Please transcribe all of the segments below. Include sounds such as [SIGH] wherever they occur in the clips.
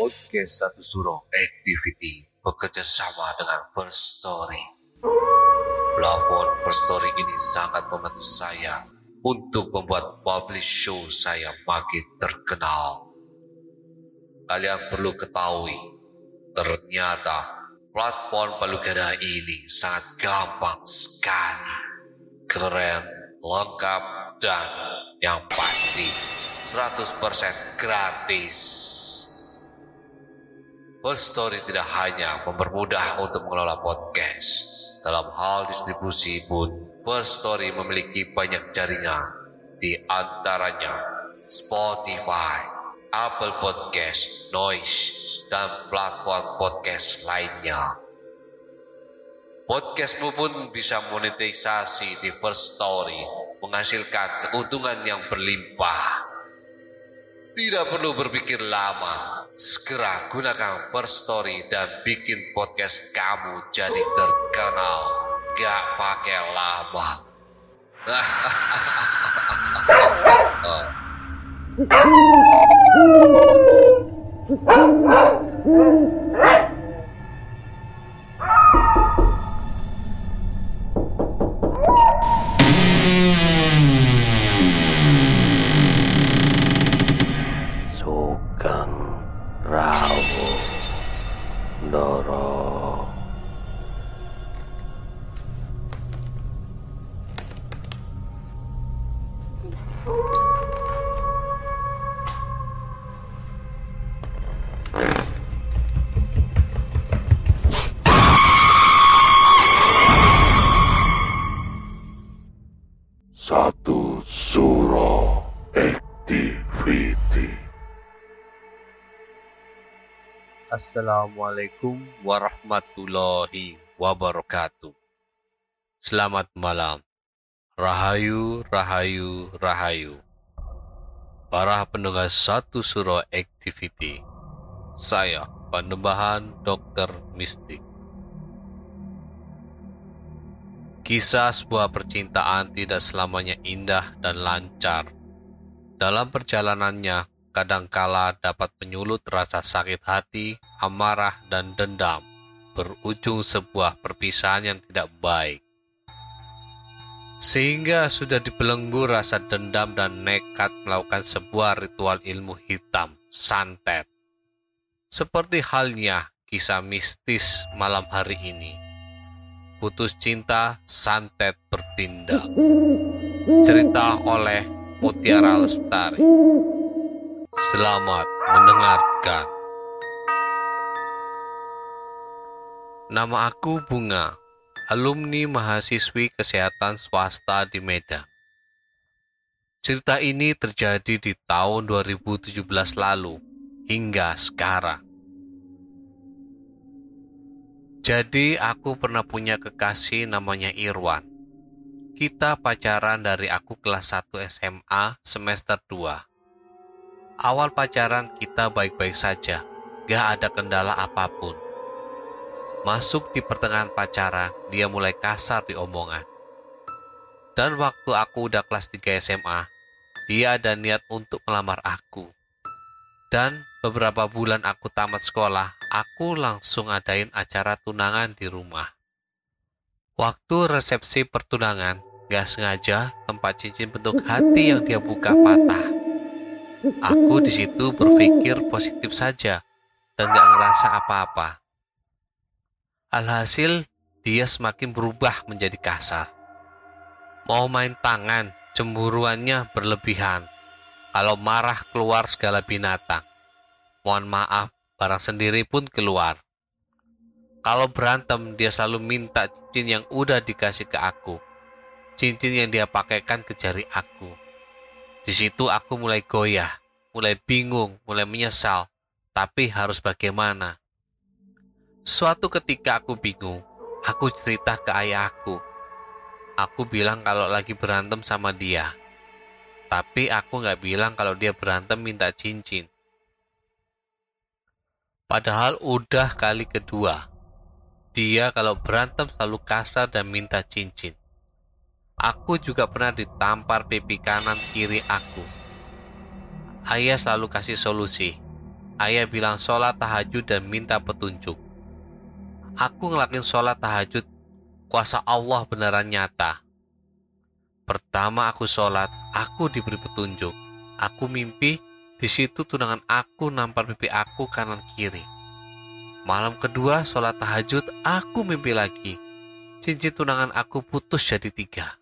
Podcast Satu Suro Activity bekerja sama dengan First Story. Plafon First Story ini sangat membantu saya untuk membuat publish show saya makin terkenal. Kalian perlu ketahui, ternyata platform Palugada ini sangat gampang sekali. Keren, lengkap, dan yang pasti 100% gratis. First Story tidak hanya mempermudah untuk mengelola podcast. Dalam hal distribusi pun, First Story memiliki banyak jaringan, di antaranya Spotify, Apple Podcast, Noise, dan platform podcast lainnya. Podcastmu pun bisa monetisasi di First Story, menghasilkan keuntungan yang berlimpah. Tidak perlu berpikir lama, segera gunakan First Story dan bikin podcast kamu jadi terkenal. Gak pakai lama. Sugeng [LAUGHS] Assalamualaikum warahmatullahi wabarakatuh. Selamat malam. Rahayu, rahayu, rahayu. Para pendengar satu suro activity. Saya Panembahan Dokter Mistik. Kisah sebuah percintaan tidak selamanya indah dan lancar. Dalam perjalanannya, kadangkala dapat menyulut rasa sakit hati, amarah, dan dendam, berujung sebuah perpisahan yang tidak baik. Sehingga sudah dibelenggu rasa dendam dan nekat melakukan sebuah ritual ilmu hitam, santet. Seperti halnya kisah mistis malam hari ini. Putus cinta, santet bertindak. Cerita oleh Mutiara Lestari. Selamat mendengarkan. Nama aku Bunga, alumni mahasiswi kesehatan swasta di Medan. Cerita ini terjadi di tahun 2017 lalu hingga sekarang. Jadi aku pernah punya kekasih namanya Irwan. Kita pacaran dari aku kelas 1 SMA semester 2. Awal pacaran kita baik-baik saja, gak ada kendala apa pun. Masuk di pertengahan pacaran, dia mulai kasar di omongan. Dan waktu aku udah kelas 3 SMA, dia ada niat untuk melamar aku. Dan beberapa bulan aku tamat sekolah, aku langsung adain acara tunangan di rumah. Waktu resepsi pertunangan, gak sengaja tempat cincin bentuk hati yang dia buka patah. Aku di situ berpikir positif saja dan gak ngerasa apa-apa. Alhasil, dia semakin berubah menjadi kasar. Mau main tangan, cemburuannya berlebihan. Kalau marah keluar segala binatang. Mohon maaf, barang sendiri pun keluar. Kalau berantem, dia selalu minta cincin yang udah dikasih ke aku. Cincin yang dia pakaikan ke jari aku. Di situ aku mulai goyah, mulai bingung, mulai menyesal. Tapi harus bagaimana? Suatu ketika aku bingung, aku cerita ke ayahku. Aku bilang kalau lagi berantem sama dia. Tapi aku nggak bilang kalau dia berantem minta cincin. Padahal udah kali kedua. Dia kalau berantem selalu kasar dan minta cincin. Aku juga pernah ditampar pipi kanan kiri aku. Ayah selalu kasih solusi. ayah bilang sholat tahajud dan minta petunjuk. Aku ngelakuin sholat tahajud, kuasa Allah beneran nyata. Pertama aku sholat, aku diberi petunjuk. Aku mimpi, di situ tunangan aku nampar pipi aku kanan kiri. Malam kedua sholat tahajud, aku mimpi lagi. Cincin tunangan aku putus jadi tiga.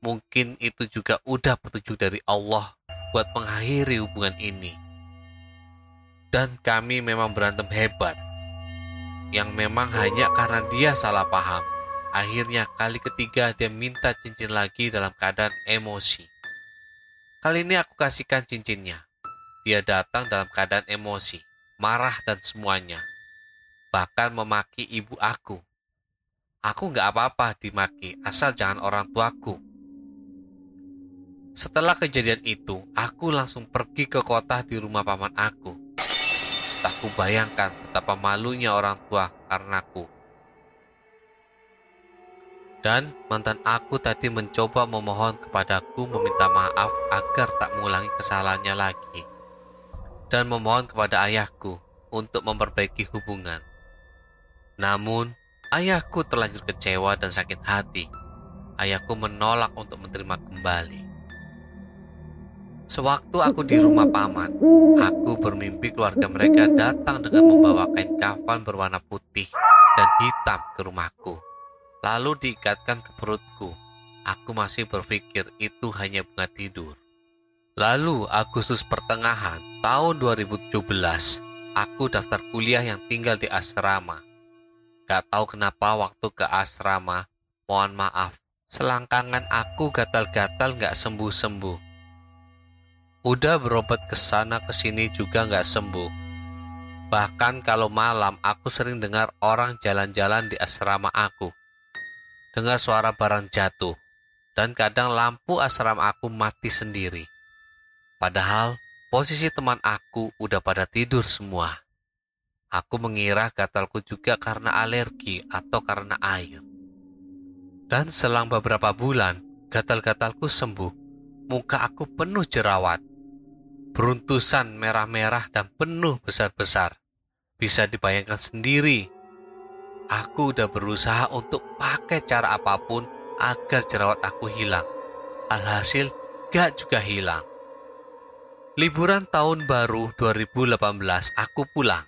Mungkin itu juga udah petunjuk dari Allah buat mengakhiri hubungan ini. Dan kami memang berantem hebat. Yang memang hanya karena dia salah paham. Akhirnya kali ketiga dia minta cincin lagi dalam keadaan emosi. Kali ini aku kasihkan cincinnya. Dia datang dalam keadaan emosi, marah dan semuanya. Bahkan memaki ibu aku. Aku nggak apa-apa dimaki, asal jangan orang tuaku. Setelah kejadian itu, aku langsung pergi ke kota di rumah paman aku. Tak kubayangkan betapa malunya orang tua karenaku. Dan mantan aku tadi mencoba memohon kepadaku meminta maaf agar tak mengulangi kesalahannya lagi. Dan memohon kepada ayahku untuk memperbaiki hubungan. Namun, ayahku terlanjur kecewa dan sakit hati. Ayahku menolak untuk menerima kembali. Sewaktu aku di rumah paman, aku bermimpi keluarga mereka datang dengan membawa kain kafan berwarna putih dan hitam ke rumahku. Lalu diikatkan ke perutku. Aku masih berpikir itu hanya bunga tidur. Lalu Agustus pertengahan tahun 2017, aku daftar kuliah yang tinggal di asrama. Gak tahu kenapa waktu ke asrama, mohon maaf, selangkangan aku gatal-gatal gak sembuh-sembuh Udah berobat ke sana ke sini juga nggak sembuh. Bahkan kalau malam aku sering dengar orang jalan-jalan di asrama aku. Dengar suara barang jatuh. Dan kadang lampu asrama aku mati sendiri. Padahal posisi teman aku udah pada tidur semua. Aku mengira gatalku juga karena alergi atau karena air. Dan selang beberapa bulan, gatal-gatalku sembuh. Muka aku penuh jerawat beruntusan merah-merah dan penuh besar-besar. Bisa dibayangkan sendiri. Aku udah berusaha untuk pakai cara apa pun agar jerawat aku hilang. Alhasil gak juga hilang. Liburan tahun baru 2018 aku pulang.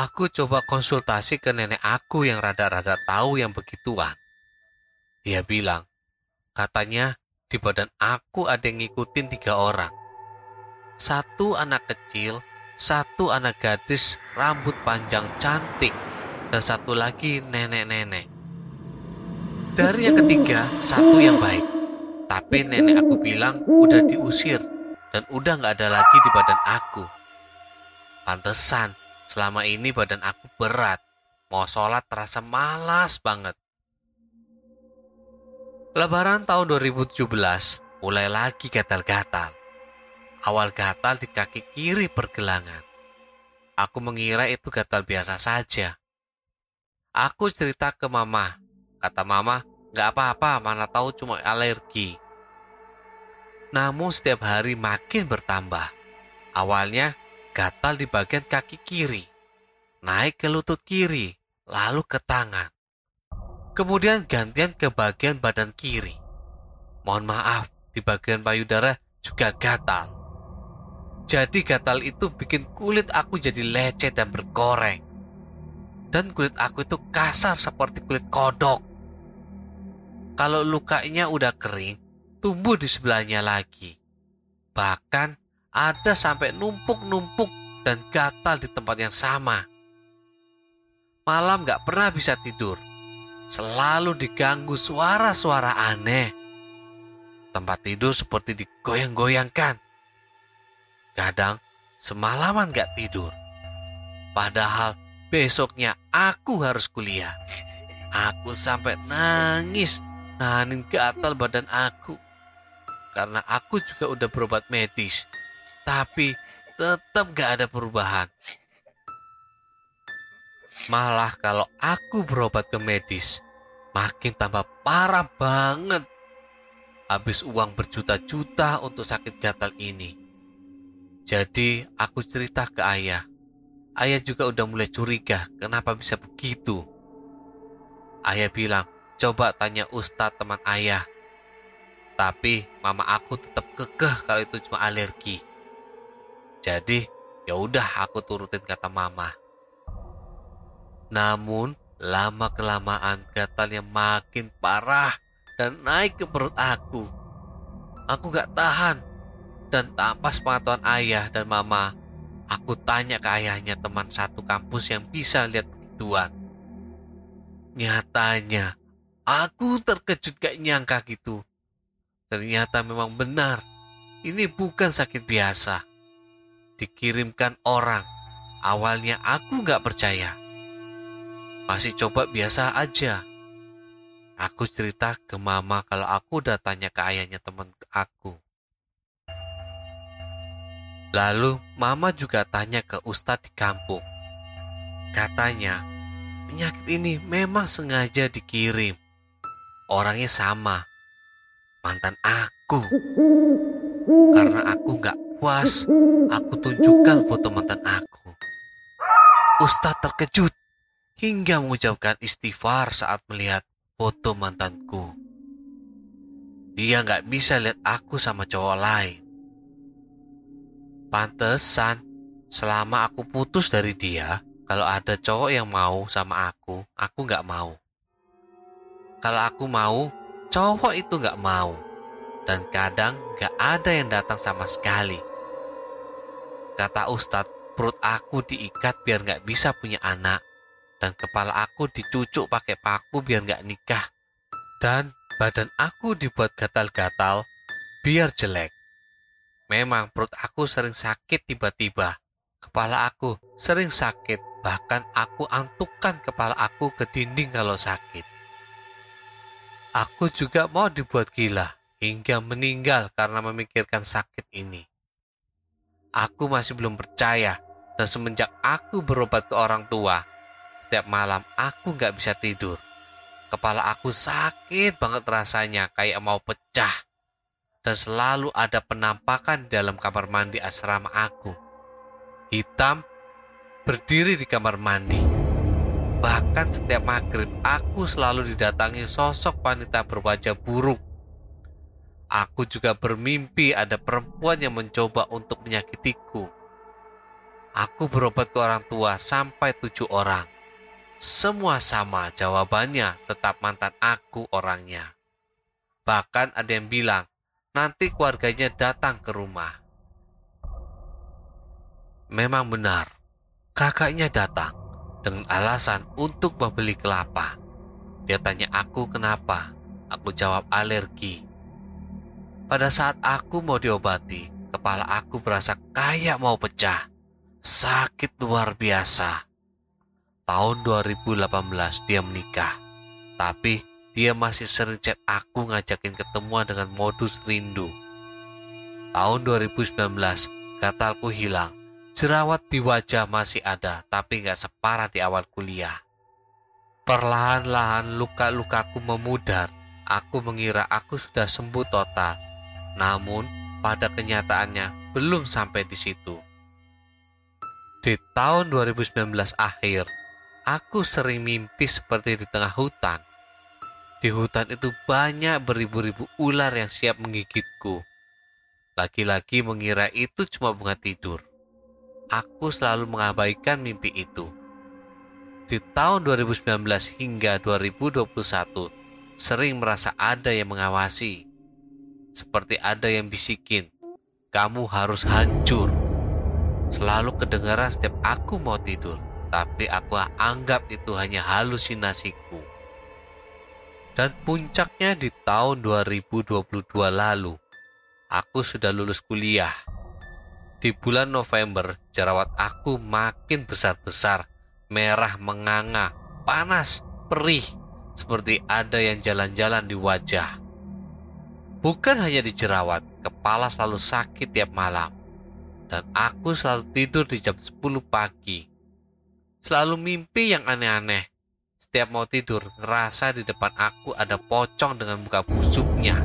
Aku coba konsultasi ke nenek aku yang rada-rada tahu yang begituan. Dia bilang, katanya di badan aku ada yang ngikutin tiga orang. Satu anak kecil, satu anak gadis rambut panjang cantik, dan satu lagi nenek-nenek. Dari yang ketiga, satu yang baik. Tapi nenek aku bilang udah diusir dan udah nggak ada lagi di badan aku. Pantesan, selama ini badan aku berat. Mau sholat terasa malas banget. Lebaran tahun 2017 mulai lagi gatal-gatal. Awal gatal di kaki kiri pergelangan. Aku mengira itu gatal biasa saja. Aku cerita ke mama. Kata mama, gak apa-apa, mana tahu cuma alergi. Namun setiap hari makin bertambah. Awalnya gatal di bagian kaki kiri, naik ke lutut kiri, lalu ke tangan. Kemudian gantian ke bagian badan kiri. Mohon maaf, di bagian payudara juga gatal. Jadi gatal itu bikin kulit aku jadi lecet dan bergoreng. Dan kulit aku itu kasar seperti kulit kodok. Kalau lukanya udah kering, tumbuh di sebelahnya lagi. Bahkan ada sampai numpuk-numpuk dan gatal di tempat yang sama. Malam gak pernah bisa tidur selalu diganggu suara-suara aneh. Tempat tidur seperti digoyang-goyangkan. Kadang semalaman gak tidur. Padahal besoknya aku harus kuliah. Aku sampai nangis nahanin gatal badan aku. Karena aku juga udah berobat medis. Tapi tetap gak ada perubahan. Malah kalau aku berobat ke medis, makin tambah parah banget. Habis uang berjuta-juta untuk sakit gatal ini. Jadi aku cerita ke ayah. Ayah juga udah mulai curiga kenapa bisa begitu. Ayah bilang, coba tanya ustadz teman ayah. Tapi mama aku tetap kekeh kalau itu cuma alergi. Jadi ya udah aku turutin kata mama. Namun lama kelamaan gatalnya makin parah dan naik ke perut aku. Aku gak tahan dan tanpa sepengetahuan ayah dan mama, aku tanya ke ayahnya teman satu kampus yang bisa lihat begituan. Nyatanya, aku terkejut gak nyangka gitu. Ternyata memang benar, ini bukan sakit biasa. Dikirimkan orang, awalnya aku gak percaya. Masih coba biasa aja, Aku cerita ke mama kalau aku udah tanya ke ayahnya teman aku. Lalu mama juga tanya ke ustadz di kampung. Katanya, penyakit ini memang sengaja dikirim. Orangnya sama, mantan aku. Karena aku gak puas, aku tunjukkan foto mantan aku. Ustadz terkejut hingga mengucapkan istighfar saat melihat foto mantanku. Dia nggak bisa lihat aku sama cowok lain. Pantesan, selama aku putus dari dia, kalau ada cowok yang mau sama aku, aku nggak mau. Kalau aku mau, cowok itu nggak mau. Dan kadang nggak ada yang datang sama sekali. Kata Ustadz, perut aku diikat biar nggak bisa punya anak dan kepala aku dicucuk pakai paku biar nggak nikah. Dan badan aku dibuat gatal-gatal biar jelek. Memang perut aku sering sakit tiba-tiba. Kepala aku sering sakit, bahkan aku antukan kepala aku ke dinding kalau sakit. Aku juga mau dibuat gila hingga meninggal karena memikirkan sakit ini. Aku masih belum percaya dan semenjak aku berobat ke orang tua, setiap malam aku nggak bisa tidur. Kepala aku sakit banget rasanya kayak mau pecah. Dan selalu ada penampakan di dalam kamar mandi asrama aku. Hitam berdiri di kamar mandi. Bahkan setiap maghrib aku selalu didatangi sosok wanita berwajah buruk. Aku juga bermimpi ada perempuan yang mencoba untuk menyakitiku. Aku berobat ke orang tua sampai tujuh orang. Semua sama jawabannya, tetap mantan aku orangnya. Bahkan ada yang bilang, nanti keluarganya datang ke rumah. Memang benar, kakaknya datang dengan alasan untuk membeli kelapa. Dia tanya aku kenapa, aku jawab alergi. Pada saat aku mau diobati, kepala aku berasa kayak mau pecah. Sakit luar biasa tahun 2018 dia menikah. Tapi dia masih sering chat aku ngajakin ketemuan dengan modus rindu. Tahun 2019, gatalku hilang. Jerawat di wajah masih ada, tapi nggak separah di awal kuliah. Perlahan-lahan luka-lukaku memudar. Aku mengira aku sudah sembuh total. Namun, pada kenyataannya belum sampai di situ. Di tahun 2019 akhir, Aku sering mimpi seperti di tengah hutan. Di hutan itu banyak beribu-ribu ular yang siap menggigitku. Laki-laki mengira itu cuma bunga tidur. Aku selalu mengabaikan mimpi itu. Di tahun 2019 hingga 2021, sering merasa ada yang mengawasi. Seperti ada yang bisikin, kamu harus hancur. Selalu kedengaran setiap aku mau tidur tapi aku anggap itu hanya halusinasiku. Dan puncaknya di tahun 2022 lalu, aku sudah lulus kuliah. Di bulan November, jerawat aku makin besar-besar, merah menganga, panas, perih, seperti ada yang jalan-jalan di wajah. Bukan hanya di jerawat, kepala selalu sakit tiap malam. Dan aku selalu tidur di jam 10 pagi Selalu mimpi yang aneh-aneh. Setiap mau tidur, ngerasa di depan aku ada pocong dengan muka busuknya.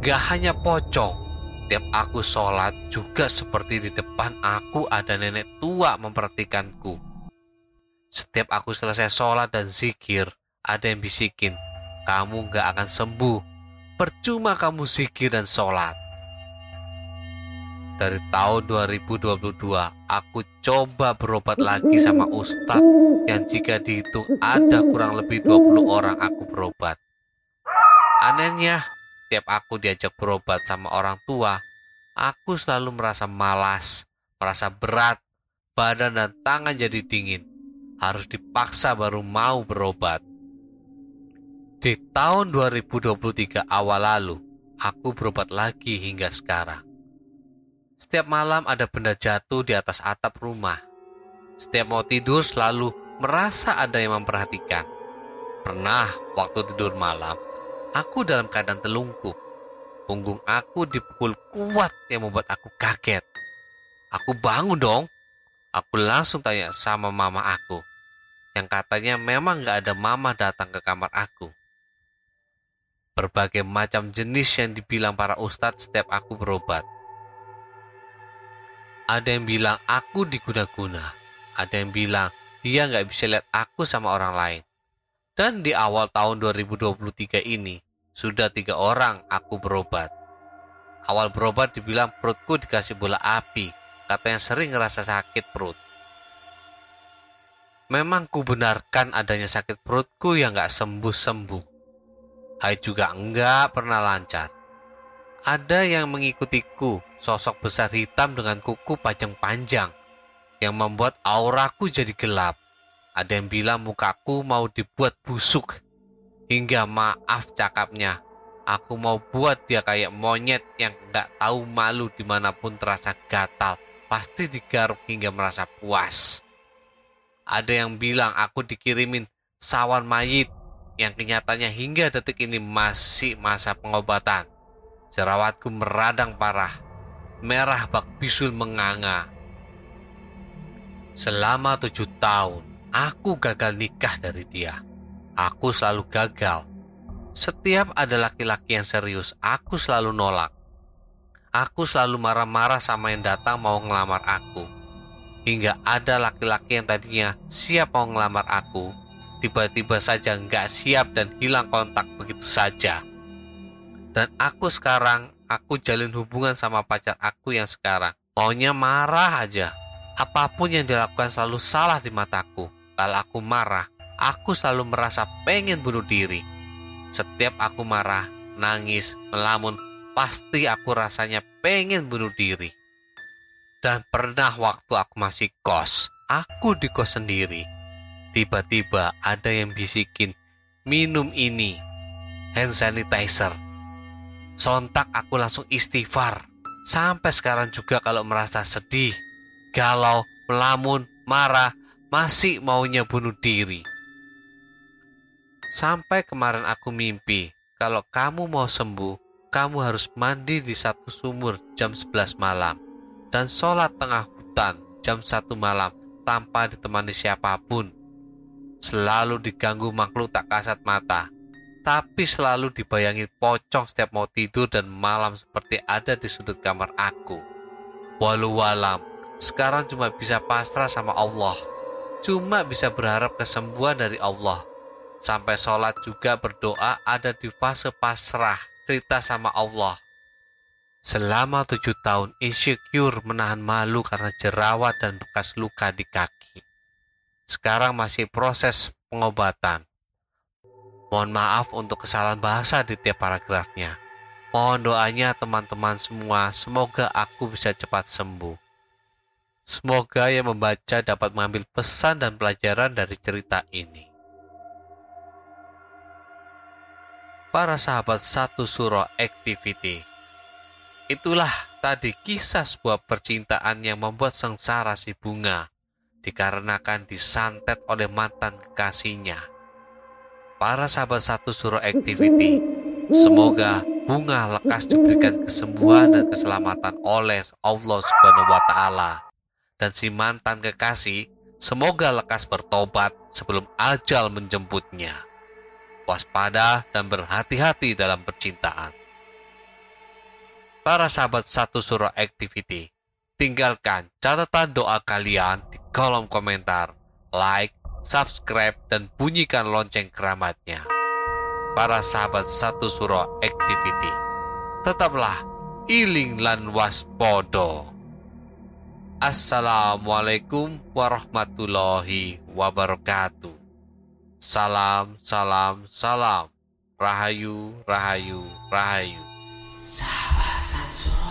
Gak hanya pocong, Setiap aku sholat juga seperti di depan aku ada nenek tua memperhatikanku. Setiap aku selesai sholat dan zikir, ada yang bisikin, kamu gak akan sembuh. Percuma kamu zikir dan sholat. Dari tahun 2022, aku coba berobat lagi sama ustadz yang jika dihitung ada kurang lebih 20 orang aku berobat. Anehnya, tiap aku diajak berobat sama orang tua, aku selalu merasa malas, merasa berat, badan dan tangan jadi dingin. Harus dipaksa baru mau berobat. Di tahun 2023 awal lalu, aku berobat lagi hingga sekarang. Setiap malam ada benda jatuh di atas atap rumah. Setiap mau tidur selalu merasa ada yang memperhatikan. Pernah waktu tidur malam, aku dalam keadaan telungkup. Punggung aku dipukul kuat yang membuat aku kaget. Aku bangun dong. Aku langsung tanya sama mama aku. Yang katanya memang gak ada mama datang ke kamar aku. Berbagai macam jenis yang dibilang para ustadz setiap aku berobat ada yang bilang aku diguna-guna. Ada yang bilang dia nggak bisa lihat aku sama orang lain. Dan di awal tahun 2023 ini, sudah tiga orang aku berobat. Awal berobat dibilang perutku dikasih bola api, katanya sering ngerasa sakit perut. Memang ku benarkan adanya sakit perutku yang nggak sembuh-sembuh. Hai juga enggak pernah lancar. Ada yang mengikutiku, sosok besar hitam dengan kuku panjang-panjang yang membuat auraku jadi gelap. Ada yang bilang mukaku mau dibuat busuk. Hingga maaf cakapnya, aku mau buat dia kayak monyet yang nggak tahu malu di mana pun terasa gatal. Pasti digaruk hingga merasa puas. Ada yang bilang aku dikirimin sawan mayit yang kenyataannya hingga detik ini masih masa pengobatan. Jerawatku meradang parah. Merah bak bisul menganga. Selama tujuh tahun, aku gagal nikah dari dia. Aku selalu gagal. Setiap ada laki-laki yang serius, aku selalu nolak. Aku selalu marah-marah sama yang datang mau ngelamar aku. Hingga ada laki-laki yang tadinya siap mau ngelamar aku, tiba-tiba saja nggak siap dan hilang kontak begitu saja. Dan aku sekarang, aku jalin hubungan sama pacar aku yang sekarang. Maunya marah aja. Apa pun yang dilakukan selalu salah di mataku. Kalau aku marah, aku selalu merasa pengen bunuh diri. Setiap aku marah, nangis, melamun, pasti aku rasanya pengen bunuh diri. Dan pernah waktu aku masih kos, aku di kos sendiri. Tiba-tiba ada yang bisikin, minum ini, hand sanitizer Sontak aku langsung istighfar. Sampai sekarang juga kalau merasa sedih, galau, melamun, marah, masih maunya bunuh diri. Sampai kemarin aku mimpi, kalau kamu mau sembuh, kamu harus mandi di satu sumur jam 11 malam dan sholat tengah hutan jam 1 malam tanpa ditemani siapa pun. Selalu diganggu makhluk tak kasat mata tapi selalu dibayangi pocong setiap mau tidur dan malam seperti ada di sudut kamar aku. Walau walam, sekarang cuma bisa pasrah sama Allah. Cuma bisa berharap kesembuhan dari Allah. Sampai sholat juga berdoa ada di fase pasrah, cerita sama Allah. Selama tujuh tahun insecure menahan malu karena jerawat dan bekas luka di kaki. Sekarang masih proses pengobatan Mohon maaf untuk kesalahan bahasa di tiap paragrafnya. Mohon doanya teman-teman semua, semoga aku bisa cepat sembuh. Semoga yang membaca dapat mengambil pesan dan pelajaran dari cerita ini. Para sahabat satu surah activity. Itulah tadi kisah sebuah percintaan yang membuat sengsara si bunga dikarenakan disantet oleh mantan kekasihnya para sahabat satu suruh activity. Semoga bunga lekas diberikan kesembuhan dan keselamatan oleh Allah Subhanahu wa taala. Dan si mantan kekasih semoga lekas bertobat sebelum ajal menjemputnya. Waspada dan berhati-hati dalam percintaan. Para sahabat satu surah activity, tinggalkan catatan doa kalian di kolom komentar, like, subscribe, dan bunyikan lonceng keramatnya. Para sahabat satu surah activity, tetaplah iling lan waspodo. Assalamualaikum warahmatullahi wabarakatuh. Salam, salam, salam. Rahayu, rahayu, rahayu. Sahabat Sansuro